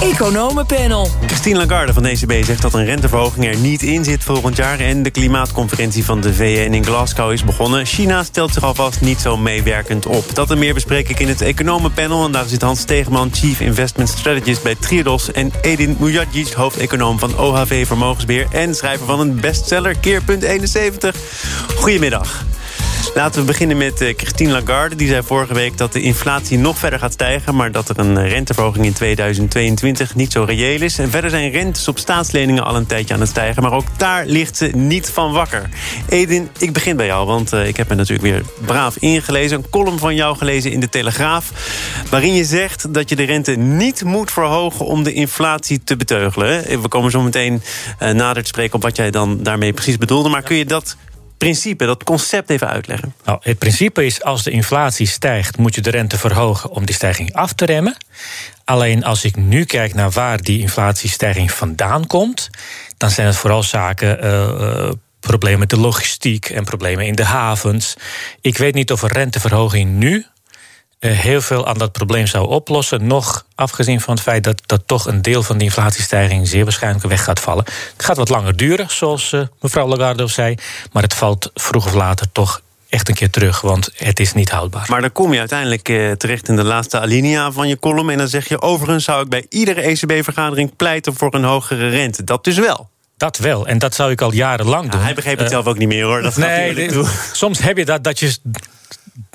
Economenpanel. Christine Lagarde van ECB zegt dat een renteverhoging er niet in zit volgend jaar... en de klimaatconferentie van de VN in Glasgow is begonnen. China stelt zich alvast niet zo meewerkend op. Dat en meer bespreek ik in het Economenpanel. En daar zit Hans Stegeman, Chief Investment Strategist bij Triodos... en Edin Mujadjic, hoofdeconoom van OHV Vermogensbeheer... en schrijver van een bestseller Keerpunt 71. Goedemiddag. Laten we beginnen met uh, Christine Lagarde. Die zei vorige week dat de inflatie nog verder gaat stijgen... maar dat er een eh, renteverhoging in 2022 niet zo reëel is. En verder zijn rentes op staatsleningen al een tijdje aan het stijgen... maar ook daar ligt ze niet van wakker. Edin, ik begin bij jou, want uh, ik heb me natuurlijk weer braaf ingelezen. Een column van jou gelezen in de Telegraaf... waarin je zegt dat je de rente niet moet verhogen... om de inflatie te beteugelen. We komen zo meteen nader te spreken op wat jij dan daarmee precies bedoelde. Maar kun je dat principe, dat concept even uitleggen? Nou, het principe is als de inflatie stijgt, moet je de rente verhogen om die stijging af te remmen. Alleen als ik nu kijk naar waar die inflatiestijging vandaan komt, dan zijn het vooral zaken. Uh, problemen met de logistiek en problemen in de havens. Ik weet niet of een renteverhoging nu eh, heel veel aan dat probleem zou oplossen. Nog afgezien van het feit dat, dat toch een deel van die inflatiestijging zeer waarschijnlijk weg gaat vallen. Het gaat wat langer duren, zoals uh, mevrouw Lagarde zei. Maar het valt vroeg of later toch echt een keer terug, want het is niet houdbaar. Maar dan kom je uiteindelijk eh, terecht in de laatste alinea van je column... en dan zeg je, overigens zou ik bij iedere ECB-vergadering pleiten... voor een hogere rente. Dat dus wel. Dat wel, en dat zou ik al jarenlang doen. hij begreep het zelf ook niet meer, hoor. Dat nee, soms heb je dat, dat je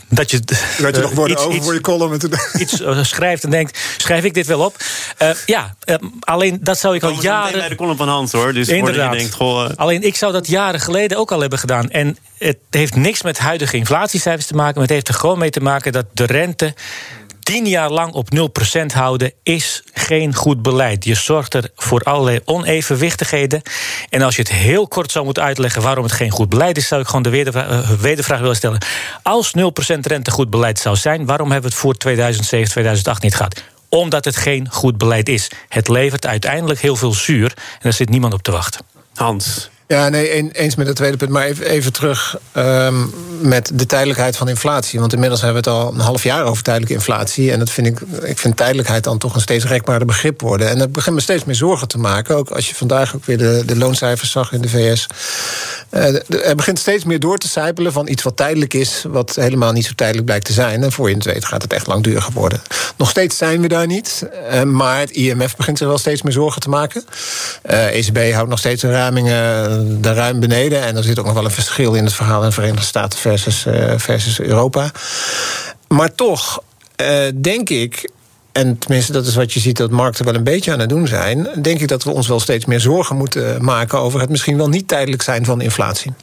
dat je. Werd je nog woorden iets, over voor je column? Iets uh, schrijft en denkt: schrijf ik dit wel op? Uh, ja, uh, alleen dat zou ik al jaren. bij de column van Hans hoor. Dus Inderdaad. Je denkt, goh, Alleen ik zou dat jaren geleden ook al hebben gedaan. En het heeft niks met huidige inflatiecijfers te maken. Maar het heeft er gewoon mee te maken dat de rente tien jaar lang op 0% houden is geen goed beleid. Je zorgt er voor allerlei onevenwichtigheden. En als je het heel kort zou moeten uitleggen waarom het geen goed beleid is, zou ik gewoon de wedervraag, uh, wedervraag willen stellen. Als 0% rente goed beleid zou zijn, waarom hebben we het voor 2007, 2008 niet gehad? Omdat het geen goed beleid is. Het levert uiteindelijk heel veel zuur en daar zit niemand op te wachten. Hand. Ja, nee, eens met het tweede punt. Maar even, even terug um, met de tijdelijkheid van inflatie. Want inmiddels hebben we het al een half jaar over tijdelijke inflatie. En dat vind ik, ik vind tijdelijkheid dan toch een steeds rekbaarder begrip worden. En dat begint me steeds meer zorgen te maken. Ook als je vandaag ook weer de, de looncijfers zag in de VS. Uh, er begint steeds meer door te sijpelen van iets wat tijdelijk is, wat helemaal niet zo tijdelijk blijkt te zijn. En voor je het weet gaat het echt langdurig worden. Nog steeds zijn we daar niet. Uh, maar het IMF begint zich wel steeds meer zorgen te maken. ECB houdt nog steeds de ramingen daar ruim beneden. En er zit ook nog wel een verschil in het verhaal in de Verenigde Staten versus, uh, versus Europa. Maar toch uh, denk ik. En tenminste, dat is wat je ziet dat markten wel een beetje aan het doen zijn. Denk ik dat we ons wel steeds meer zorgen moeten maken over het misschien wel niet tijdelijk zijn van inflatie.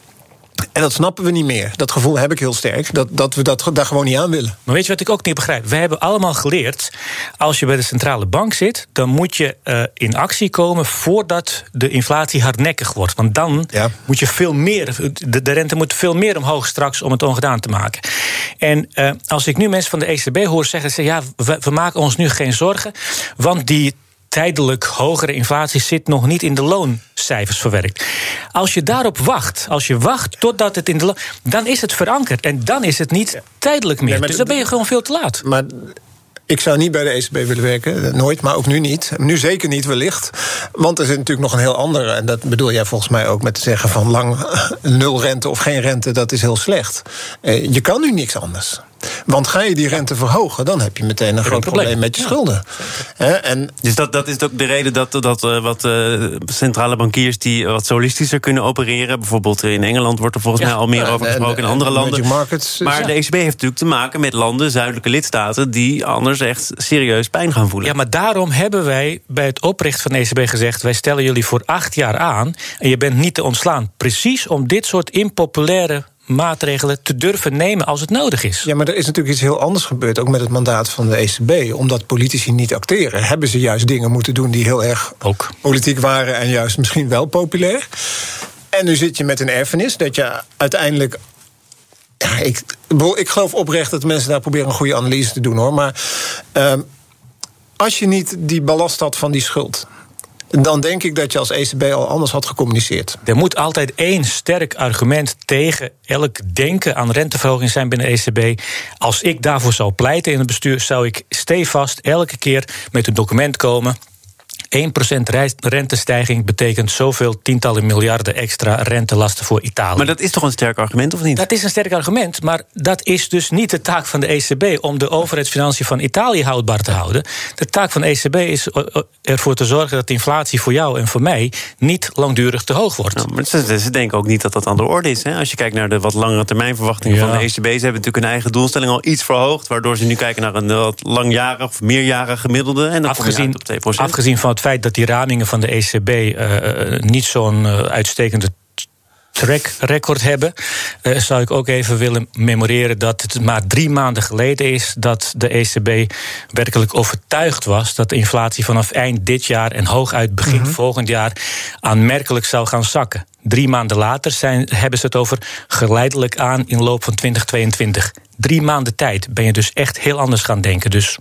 En dat snappen we niet meer. Dat gevoel heb ik heel sterk. Dat, dat we dat daar gewoon niet aan willen. Maar weet je wat ik ook niet begrijp? We hebben allemaal geleerd. Als je bij de centrale bank zit. dan moet je uh, in actie komen. voordat de inflatie hardnekkig wordt. Want dan ja. moet je veel meer. De, de, rente moet veel meer omhoog straks. om het ongedaan te maken. En uh, als ik nu mensen van de ECB hoor zeggen. Ze, ja, we, we maken ons nu geen zorgen. Want die tijdelijk hogere inflatie zit nog niet in de looncijfers verwerkt. Als je daarop wacht, als je wacht totdat het in de dan is het verankerd. En dan is het niet tijdelijk meer. dus dan ben je gewoon veel te laat. Maar ik zou niet bij de ECB willen werken, nooit, maar ook nu niet. Nu zeker niet, wellicht. Want er zit natuurlijk nog een heel andere, en dat bedoel jij volgens mij ook met te zeggen van lang nul rente of geen rente, dat is heel slecht. Eh, je kan nu niks anders. Want ga je die rente verhogen, dan heb je meteen een groot probleem. met je schulden. en dus dat, dat is ook de reden dat, dat uh, wat uh, centrale bankiers die wat solistischer kunnen opereren. Bijvoorbeeld in Engeland wordt er volgens mij al meer over gesproken, in andere landen. Markets, maar de ECB heeft natuurlijk te maken met landen, zuidelijke lidstaten, die anders echt serieus pijn gaan voelen. Ja, maar daarom hebben wij bij het oprichten van de ECB gezegd: wij stellen jullie voor acht jaar aan en je bent niet te ontslaan. Precies om dit soort impopulaire maatregelen te durven nemen als het nodig is. Ja, maar er is natuurlijk iets heel anders gebeurd, ook met het mandaat van de ECB. Omdat politici niet acteren, hebben ze juist dingen moeten doen die heel erg ook. politiek waren en juist misschien wel populair. En nu zit je met een erfenis dat je uiteindelijk ja, ik, ik geloof oprecht dat mensen daar proberen een goede analyse te doen hoor. Maar ehm, als je niet die ballast had van die schuld dan denk ik dat je als ECB al anders had gecommuniceerd. Er moet altijd één sterk argument tegen elk denken aan renteverhoging zijn binnen ECB. Als ik daarvoor zou pleiten in het bestuur, zou ik stevast elke keer met een document komen 1% rentestijging betekent zoveel tientallen miljarden extra rentelasten voor Italië. Maar dat is toch een sterk argument, of niet? Dat is een sterk argument, maar dat is dus niet de taak van de ECB om de overheidsfinanciën van Italië houdbaar te houden. De taak van de ECB is ervoor te zorgen dat de inflatie voor jou en voor mij niet langdurig te hoog wordt. Nou, maar ze, ze, denken ook niet dat dat aan de orde is. Hè? Als je kijkt naar de wat langere termijn verwachtingen van de ECB, ze hebben natuurlijk hun eigen doelstelling al iets verhoogd, waardoor ze nu kijken naar een wat langjarig of meerjarig gemiddelde. En dan afgezien, op 2%. Afgezien van het feit dat die ramingen van de ECB uh, eh, niet zo'n uh, uitstekende track record hebben, uh, zou ik ook even willen memoreren dat het maar drie maanden geleden is dat de ECB werkelijk overtuigd was dat de inflatie vanaf eind dit jaar en hooguit begin mhm. volgend jaar aanmerkelijk zou gaan zakken. Drie maanden later zijn, hebben ze het over geleidelijk aan in loop van 2022. Drie maanden tijd ben je dus echt heel anders gaan denken. Dus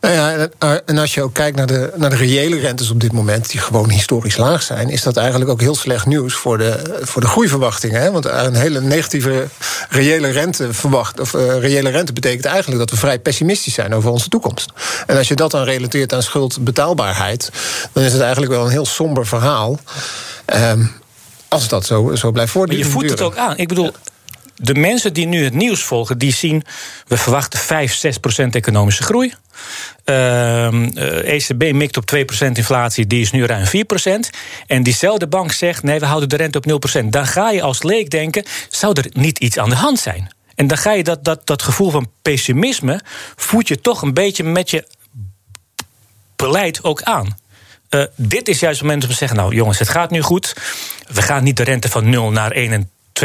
nou ja, en als je ook kijkt naar de, naar de reële rentes op dit moment, die gewoon historisch laag zijn, is dat eigenlijk ook heel slecht nieuws voor de, voor de groeiverwachtingen. Hè? Want een hele negatieve reële rente, verwacht, of, uh, reële rente betekent eigenlijk dat we vrij pessimistisch zijn over onze toekomst. En als je dat dan relateert aan schuldbetaalbaarheid, dan is het eigenlijk wel een heel somber verhaal. Um, als dat zo, zo blijft voortduren. je voedt het ook aan. Ik bedoel, de mensen die nu het nieuws volgen, die zien... we verwachten 5, 6 procent economische groei. Uh, ehm, ECB eh, e mikt op 2 procent inflatie, die is nu ruim 4 procent. En diezelfde bank zegt, nee, we houden de rente op 0 procent. Dan ga je als leek denken, zou er niet iets aan de hand zijn? En dan ga je dat, dat, dat gevoel van pessimisme... voed je toch een beetje met je beleid ook aan. Uh, dit is juist het moment om te zeggen: Nou, jongens, het gaat nu goed. We gaan niet de rente van 0 naar 1 en 2%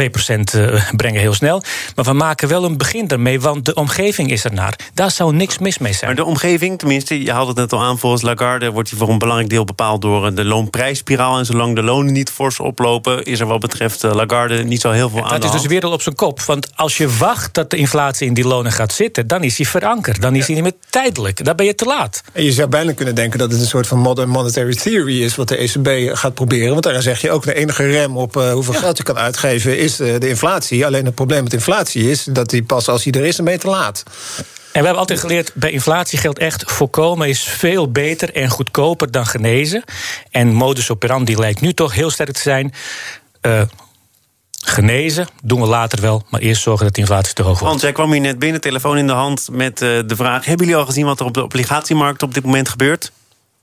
eh, brengen heel snel. Maar we maken wel een begin ermee, want de omgeving is er naar. Daar zou niks mis mee zijn. Maar de omgeving, tenminste, je had het net al aan... volgens Lagarde wordt die voor een belangrijk deel bepaald... door eh, de loonprijsspiraal. En zolang de lonen niet fors oplopen... is er wat betreft eh, Lagarde niet zo heel veel aan Dat is dus weer op zijn kop. Want als je wacht dat de inflatie in die lonen gaat zitten... dan is hij verankerd. Dan is hij niet meer tijdelijk. Dan ben je te laat. En je zou bijna kunnen denken dat het een soort van modern monetary theory is... wat de ECB gaat proberen. Want daar zeg je ook de enige rem op hoeveel geld je kan uitgeven is eh, de inflatie. Alleen het probleem met inflatie is dat die pas als hij er is een beetje laat. En we hebben altijd geleerd, bij inflatie geldt echt... voorkomen is veel beter en goedkoper dan genezen. En modus operandi lijkt nu toch heel sterk te zijn... Uh, genezen doen we later wel, maar eerst zorgen dat de inflatie te hoog wordt. Want jij kwam hier net binnen, telefoon in de hand... met uh, de vraag, hebben jullie al gezien wat er op de obligatiemarkt... op dit moment gebeurt?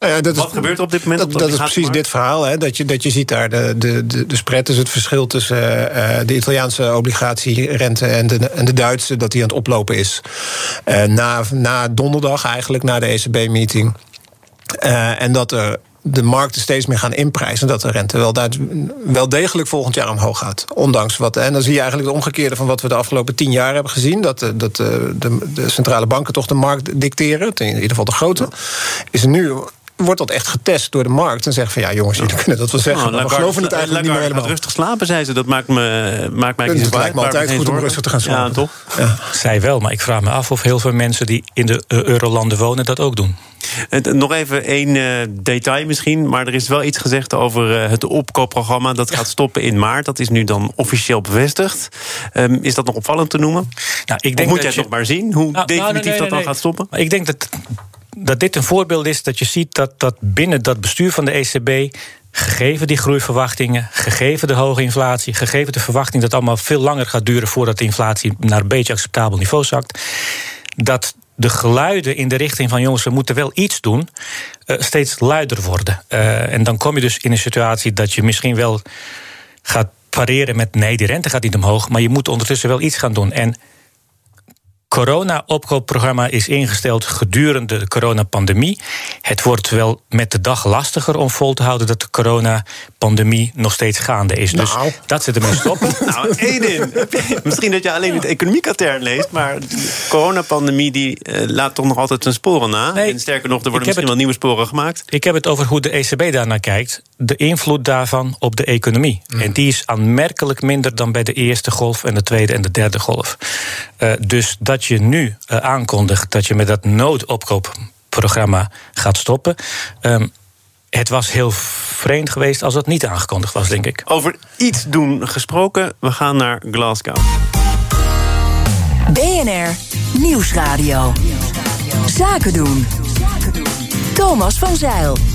Nou dat Wat gebeurt er op dit moment? Dat, dat is precies dit verhaal. Hè, dat, je, dat je ziet daar de, de, de, de spread, dus het verschil tussen uh, de Italiaanse obligatierente en de, en de Duitse, dat die aan het oplopen is. Uh, na, na donderdag eigenlijk, na de ECB-meeting. Uh, en dat er de markten steeds meer gaan inprijzen. Dat de rente wel, wel degelijk volgend jaar omhoog gaat. Ondanks wat. En dan zie je eigenlijk het omgekeerde van wat we de afgelopen tien jaar hebben gezien. Dat, dat de, de, centrale banken toch de markt dicteren. In ieder geval de grote. Is nu wordt dat echt getest door de markt. En zeggen van ja, jongens, jullie kunnen dat wel zeggen. Nou, maar we geloven het eigenlijk niet meer helemaal. rustig slapen, zei ze. Dat maakt me, maakt mij Het lijkt me altijd goed om rustig te gaan slapen. Ja, toch? Ja. Zij wel, maar ik vraag me af of heel veel mensen die in de Eurolanden wonen dat ook doen. Nog even één uh, detail misschien, maar er is wel iets gezegd over uh, het opkoopprogramma. Dat gaat stoppen in maart. Dat is nu dan officieel bevestigd. Um, is dat nog opvallend te noemen? Nou, ik denk of moet jij het nog maar zien hoe nou, nou definitief nou, nee, nee, dat dan gaat stoppen? Ik denk dat dat dit een voorbeeld is dat je ziet dat, dat binnen dat bestuur van de ECB gegeven die groeiverwachtingen, gegeven de hoge inflatie, gegeven de verwachting dat het allemaal veel langer gaat duren voordat de inflatie naar een beetje acceptabel niveau zakt, dat de geluiden in de richting van jongens, we moeten wel iets doen, uh, steeds luider worden. Uh, en dan kom je dus in een situatie dat je misschien wel gaat pareren met nee, die rente gaat niet omhoog, maar je moet ondertussen wel iets gaan doen. En corona-opkoopprogramma is ingesteld gedurende de coronapandemie. Het wordt wel met de dag lastiger om vol te houden dat de coronapandemie nog steeds gaande is. Dus Nou. dat zit ermee stoppen. Nou, Edin, misschien dat je alleen het economiekatern leest... maar de coronapandemie die, eh, laat toch nog altijd zijn sporen na. Nee, en sterker nog, er worden misschien wel nieuwe sporen gemaakt. Ik heb het over hoe de ECB daarnaar kijkt. De invloed daarvan op de economie. En die is aanmerkelijk minder dan bij de eerste golf en de tweede en de derde golf. Eh, dus dat je nu eh, aankondigt dat je met dat noodopkoopprogramma gaat stoppen. ehm, het was heel vreemd geweest als dat niet aangekondigd was, denk ik. Over iets doen gesproken, we gaan naar Glasgow. BNR Nieuwsradio. Zaken doen. Thomas van Zeil.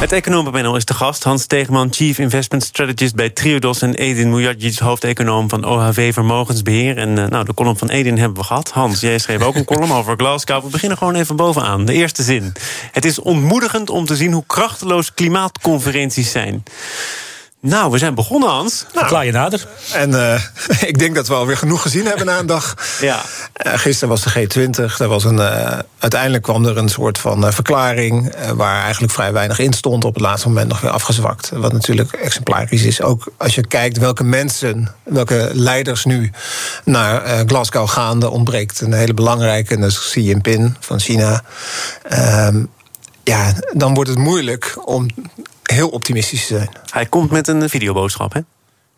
Het economenpanel is de gast. Hans Tegeman, Chief Investment Strategist bij Triodos... en Edin Mujagic, hoofdeconoom van OHV Vermogensbeheer. En uh, nou, de column van Edin hebben we gehad. Hans, jij schreef ook een column over Glasgow. We beginnen gewoon even bovenaan. De eerste zin. Het is ontmoedigend om te zien hoe krachteloos klimaatconferenties zijn. Nou, we zijn begonnen, Hans. Verklaar je nader. En uh, ik denk dat we alweer genoeg gezien hebben na een dag. Ja. Uh, gisteren was de G20. Er was een, uh, uiteindelijk kwam er een soort van verklaring... waar eigenlijk vrij weinig in stond. Op het laatste moment nog weer afgezwakt. Wat natuurlijk exemplarisch is. Ook als je kijkt welke mensen, welke leiders nu naar Glasgow gaan... er ontbreekt een hele belangrijke. En dat is Xi Jinping van China. Ehm, ja, dan wordt het moeilijk om heel optimistisch te zijn. Hij komt met een videoboodschap, hè?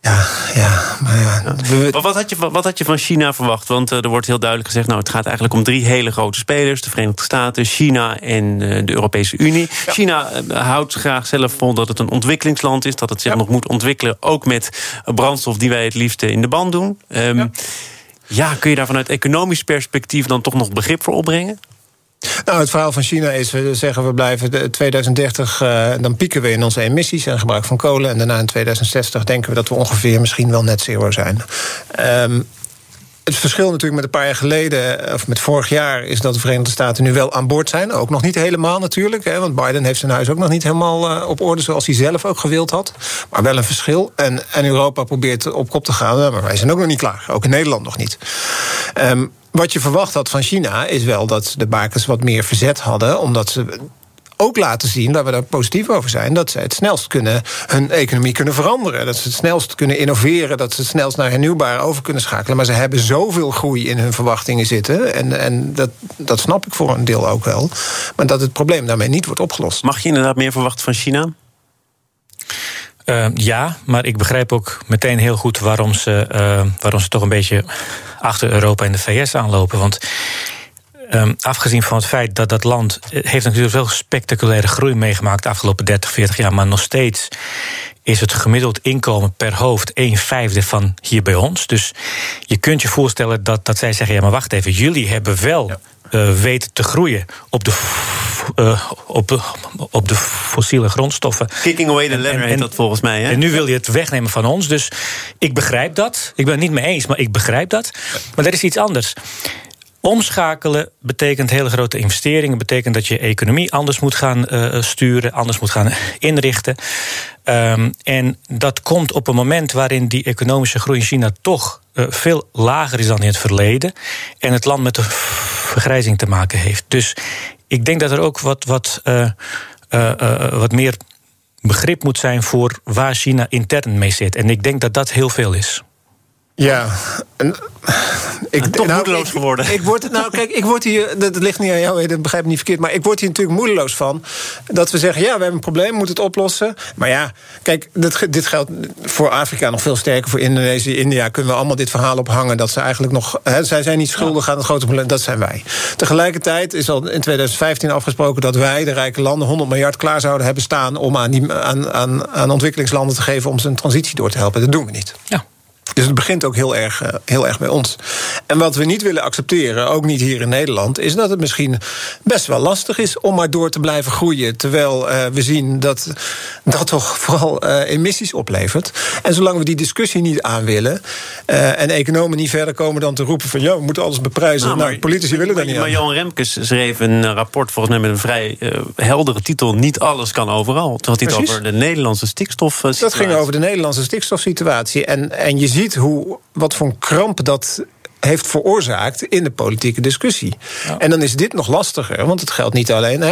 Ja, ja, maar ja. We... Wat, had je, wat had je van China verwacht? Want uh, er wordt heel duidelijk gezegd... nou, het gaat eigenlijk om drie hele grote spelers. De Verenigde Staten, China en uh, de Europese Unie. Ja. China uh, houdt graag zelf vol dat het een ontwikkelingsland is... dat het zich ja. nog moet ontwikkelen, ook met brandstof... die wij het liefste in de band doen. Um, ja. ja, kun je daar vanuit economisch perspectief... dan toch nog begrip voor opbrengen? Nou, het verhaal van China is, we zeggen we blijven 2030, uh, dan pieken we in onze emissies en gebruik van kolen. En daarna in 2060 denken we dat we ongeveer misschien wel net zero zijn. Um, het verschil natuurlijk met een paar jaar geleden, of met vorig jaar, is dat de Verenigde Staten nu wel aan boord zijn. Ook nog niet helemaal natuurlijk, hè, want Biden heeft zijn huis ook nog niet helemaal uh, op orde zoals hij zelf ook gewild had. Maar wel een verschil. En, en Europa probeert op kop te gaan, maar wij zijn ook nog niet klaar. Ook in Nederland nog niet. Um, wat je verwacht had van China is wel dat de bakens wat meer verzet hadden, omdat ze ook laten zien, waar we daar positief over zijn, dat ze het snelst kunnen hun economie kunnen veranderen. Dat ze het snelst kunnen innoveren, dat ze het snelst naar hernieuwbaar over kunnen schakelen. Maar ze hebben zoveel groei in hun verwachtingen zitten. En, en dat, dat snap ik voor een deel ook wel. Maar dat het probleem daarmee niet wordt opgelost. Mag je inderdaad meer verwachten van China? Uh, ja, maar ik begrijp ook meteen heel goed waarom ze, uh, waarom ze toch een beetje achter Europa en de VS aanlopen. Want um, afgezien van het feit dat dat land heeft natuurlijk wel spectaculaire groei meegemaakt de afgelopen 30, 40 jaar, maar nog steeds is het gemiddeld inkomen per hoofd een vijfde van hier bij ons. Dus je kunt je voorstellen dat, dat zij zeggen: ja, maar wacht even, jullie hebben wel. Uh, weten te groeien op de, uh, op, op de fossiele grondstoffen. Kicking away the ladder heet dat volgens mij. Hè? En nu wil je het wegnemen van ons. Dus ik begrijp dat. Ik ben het niet mee eens, maar ik begrijp dat. Maar er is iets anders. Omschakelen betekent hele grote investeringen. Betekent dat je economie anders moet gaan uh, sturen, anders moet gaan inrichten. Um, en dat komt op een moment waarin die economische groei in China toch veel lager is dan in het verleden. En het land met de vergrijzing te maken heeft. Dus ik denk dat er ook wat, wat, uh, wat meer begrip moet zijn voor waar China intern mee zit. En ik denk dat dat heel veel is. Ja, en, ik toch nou, moedeloos ik, geworden. Ik word, nou, kijk, ik word hier, dat ligt niet aan jou, dat begrijp ik niet verkeerd, maar ik word hier natuurlijk moedeloos van. Dat we zeggen, ja, we hebben een probleem, moeten het oplossen. Maar ja, kijk, dit, dit geldt voor Afrika nog veel sterker, voor Indonesië, India, kunnen we allemaal dit verhaal ophangen dat ze eigenlijk nog, hè, zij zijn niet schuldig aan het grote probleem, dat zijn wij. Tegelijkertijd is al in 2015 afgesproken dat wij, de rijke landen, 100 miljard klaar zouden hebben staan om aan, die, aan, aan, aan ontwikkelingslanden te geven om ze een transitie door te helpen. Dat doen we niet. Ja. Dus het begint ook heel erg, heel erg bij ons. En wat we niet willen accepteren, ook niet hier in Nederland, is dat het misschien best wel lastig is om maar door te blijven groeien. Terwijl uh, we zien dat dat toch vooral uh, emissies oplevert. En zolang we die discussie niet aan willen uh, en economen niet verder komen dan te roepen van ja, we moeten alles beprijzen. Nou, maar, nou politici willen dat niet. Maar aan. Johan Remkes schreef een rapport volgens mij met een vrij heldere titel: Niet alles kan overal. Het had het over de Nederlandse stikstof. Dat ging over de Nederlandse stikstofsituatie. En, en je ziet hoe, wat voor een kramp dat heeft veroorzaakt in de politieke discussie. En dan is dit nog lastiger, want het geldt niet alleen.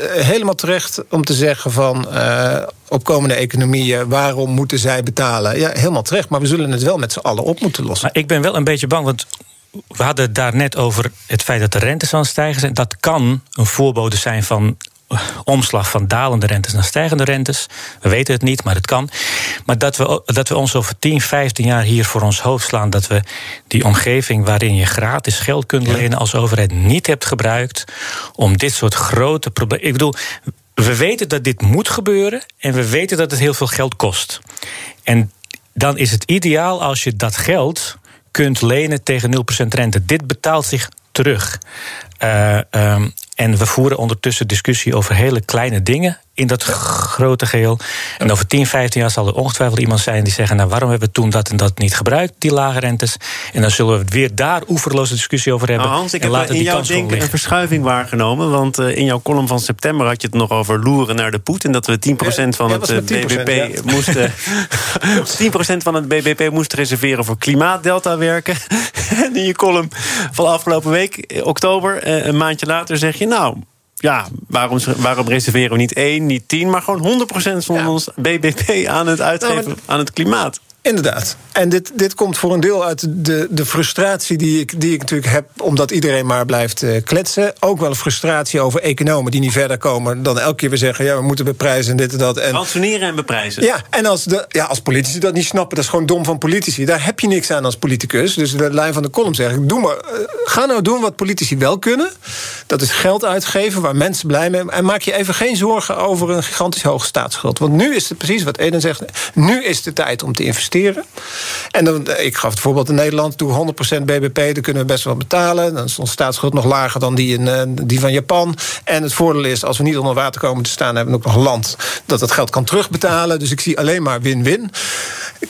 Helemaal terecht om te zeggen van. Uh, opkomende economieën, waarom moeten zij betalen? Ja, helemaal terecht, maar we zullen het wel met z'n allen op moeten lossen. Maar ik ben wel een beetje bang, want we hadden het daar net over het feit dat de rentes aan het stijgen zijn. Dat kan een voorbode zijn van omslag van dalende rentes naar stijgende rentes. We weten het niet, maar het kan. Maar dat we, dat we ons over 10, 15 jaar hier voor ons hoofd slaan... dat we die omgeving waarin je gratis geld kunt lenen als overheid niet hebt gebruikt... om dit soort grote problemen... Ik bedoel, we weten dat dit moet gebeuren en we weten dat het heel veel geld kost. En dan is het ideaal als je dat geld kunt lenen tegen 0% rente. Dit betaalt zich terug. Uh, um, en we voeren ondertussen discussie over hele kleine dingen in dat grote geheel. En over 10, 15 jaar zal er ongetwijfeld iemand zijn die zeggen: Nou, waarom hebben we toen dat en dat niet gebruikt, die lage rentes? En dan zullen we het weer daar oeverloze discussie over hebben. Nou, Hans, ik heb in jouw denken een verschuiving waargenomen. Want uh, in jouw column van september had je het nog over loeren naar de poet. En dat we 10% van het uh, BBP moesten. 10% van het BBP moesten reserveren voor klimaatdelta werken. en in je column van afgelopen week, eh, oktober, een maandje later, zeg je: Nou ja, waarom, waarom reserveren we niet één, niet tien, maar gewoon 100% van ons BBP aan het uitgeven nou, aan het klimaat? Inderdaad. En dit, dit komt voor een deel uit de, de frustratie die ik, die ik natuurlijk heb, omdat iedereen maar blijft uh, kletsen. Ook wel een frustratie over economen die niet verder komen dan elke keer weer zeggen: ja, we moeten beprijzen en dit en dat. En, Ransoneren en beprijzen. Ja, en als, de, ja, als politici dat niet snappen, dat is gewoon dom van politici. Daar heb je niks aan als politicus. Dus de lijn van de column zeg ik: doe maar, uh, ga nou doen wat politici wel kunnen. Dat is geld uitgeven waar mensen blij mee En maak je even geen zorgen over een gigantisch hoge staatsschuld. Want nu is het precies wat Eden zegt: nu is de tijd om te investeren. En dan, ik gaf het voorbeeld in Nederland, doe 100% BBP, dan kunnen we best wel betalen. Dan is onze staatsschuld nog lager dan die, in, eh, die van Japan. En het voordeel is, als we niet onder water komen te staan, hebben we ook nog land dat het geld kan terugbetalen. Dus ik zie alleen maar win-win.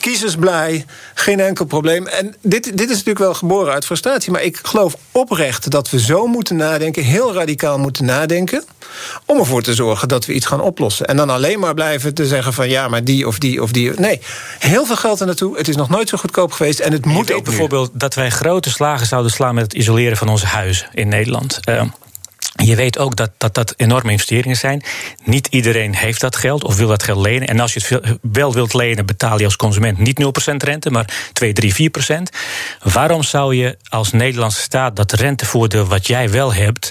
Kiezers blij, geen enkel probleem. En dit, dit is natuurlijk wel geboren uit frustratie. Maar ik geloof oprecht dat we zo moeten nadenken, heel radicaal moeten nadenken. Om ervoor te zorgen dat we iets gaan oplossen. En dan alleen maar blijven te zeggen van ja, maar die of die of die. Nee, heel veel geld er naartoe. Het is nog nooit zo goedkoop geweest. En het moet ook bijvoorbeeld dat wij grote slagen zouden slaan met het isoleren van onze huizen in Nederland. Uh, je weet ook dat, dat dat enorme investeringen zijn. Niet iedereen heeft dat geld of wil dat geld lenen. En als je het wel wilt lenen, betaal je als consument niet 0% rente, maar 2, 3, 4%. Waarom zou je als Nederlandse staat dat rentevoordeel wat jij wel hebt,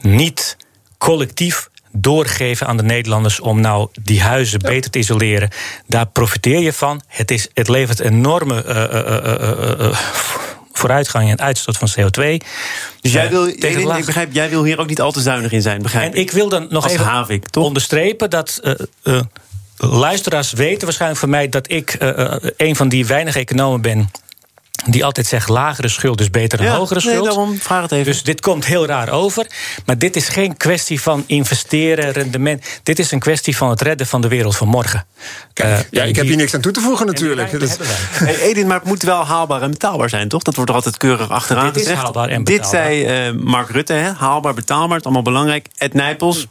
niet collectief doorgeven aan de Nederlanders om nou die huizen beter te isoleren. Daar profiteer je van. Het, is, het levert enorme uh, uh, vooruitgang en uitstoot van CO2. Dus jij wil, ik begrijp, jij wil hier ook niet al te zuinig in zijn, begrijp En ik wil dan nog even Havik, toch? onderstrepen dat. luisteraars weten waarschijnlijk van mij dat ik een van die weinige economen ben die altijd zegt lagere schuld is beter dan hogere schuld. Nee, daarom vraag het even. Dus dit komt heel raar over. Maar dit is geen kwestie van investeren, rendement. Dit is een kwestie van het redden van de wereld van morgen. Kijk, uh, ja, ik heb hier niks aan toe te voegen natuurlijk. Hey, Edin, maar het moet wel haalbaar en betaalbaar zijn, toch? Dat wordt er altijd keurig achteraan dit gezegd. Is haalbaar en betaalbaar. Dit zei uh, Mark Rutte, hè? haalbaar, betaalbaar, het allemaal belangrijk. Ed Nijpels,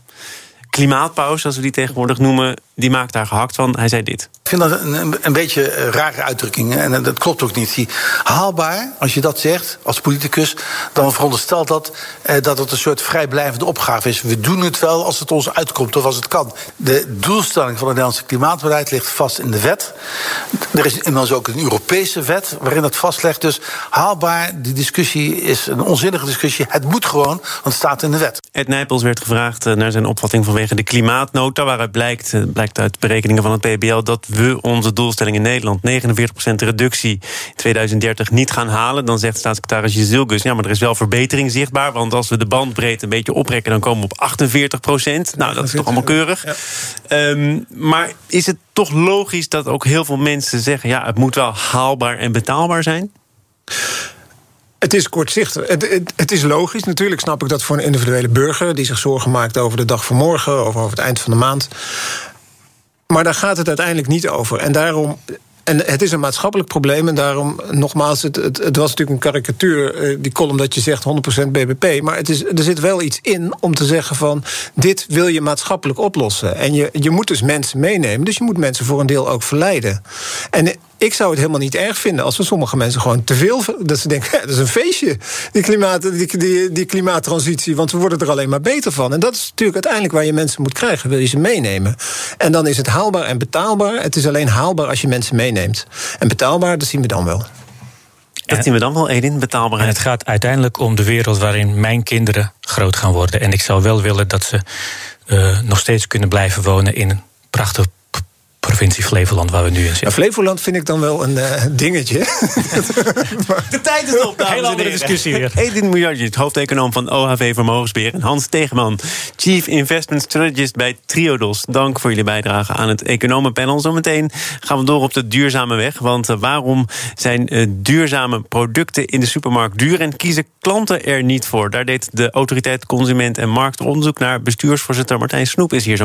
klimaatpauze, zoals we die tegenwoordig noemen, die maakt daar gehakt van. Hij zei dit. Ik vind dat een, beetje een rare uitdrukking. En dat klopt ook niet. Haalbaar, als je dat zegt als politicus, dan veronderstelt dat eh, dat het een soort vrijblijvende opgave is. We doen het wel als het ons uitkomt of als het kan. De doelstelling van het Nederlandse klimaatbeleid ligt vast in de wet. Er is inmiddels ook een Europese wet waarin dat vastlegt. Dus haalbaar, die discussie is een onzinnige discussie. Het moet gewoon, want het staat in de wet. Ed Nijpels werd gevraagd eh, naar zijn opvatting vanwege de klimaatnota, waaruit blijkt, eh, blijkt uit berekeningen van het PBL dat we onze doelstelling in Nederland, 49% reductie in 2030, niet gaan halen, dan zegt staatssecretaris Jezilgus, ja, maar er is wel verbetering zichtbaar, want als we de bandbreedte een beetje oprekken, dan komen we op 48%. Nou, dat is toch allemaal keurig. Ehm, maar is het toch logisch dat ook heel veel mensen zeggen, ja, het moet wel haalbaar en betaalbaar zijn? Het is kortzichtig. Het, het, het, is logisch. Natuurlijk snap ik dat voor een individuele burger die zich zorgen maakt over de dag van morgen of over het eind van de maand. Maar daar gaat het uiteindelijk niet over. En daarom en het is een maatschappelijk probleem. En daarom, nogmaals, het, het, was natuurlijk een karikatuur, eh, die column dat je zegt 100% BBP. Maar het is, er zit wel iets in om te zeggen van, dit wil je maatschappelijk oplossen. En je, je moet dus mensen meenemen. Dus je moet mensen voor een deel ook verleiden. En Ik zou het helemaal niet erg vinden als we sommige mensen gewoon te veel. dat ze denken, dat is een feestje, die, klimaat, die, die, die klimaattransitie. Want we worden er alleen maar beter van. En dat is natuurlijk uiteindelijk waar je mensen moet krijgen. Wil je ze meenemen? En dan is het haalbaar en betaalbaar. Het is alleen haalbaar als je mensen meeneemt. En betaalbaar, dat zien we dan wel. Dat zien we dan wel, Edin, betaalbaarheid. En het gaat uiteindelijk om de wereld waarin mijn kinderen groot gaan worden. En ik zou wel willen dat ze uh, nog steeds kunnen blijven wonen in een prachtig provincie Flevoland waar we nu in zitten. Flevoland vind ik dan wel een uh, dingetje. de tijd is op, dames Hele andere discussie weer. Edin Mujagic, hoofdeconoom van OHV Vermogensbeheer... en Hans Tegeman, Chief Investment Strategist bij Triodos. Dank voor jullie bijdrage aan het economenpanel. Zometeen gaan we door op de duurzame weg. Want uh, waarom zijn uh, duurzame producten in de supermarkt duur... en kiezen klanten er niet voor? Daar deed de autoriteit Consument en Markt onderzoek naar. Bestuursvoorzitter Martijn Snoep is hier zo.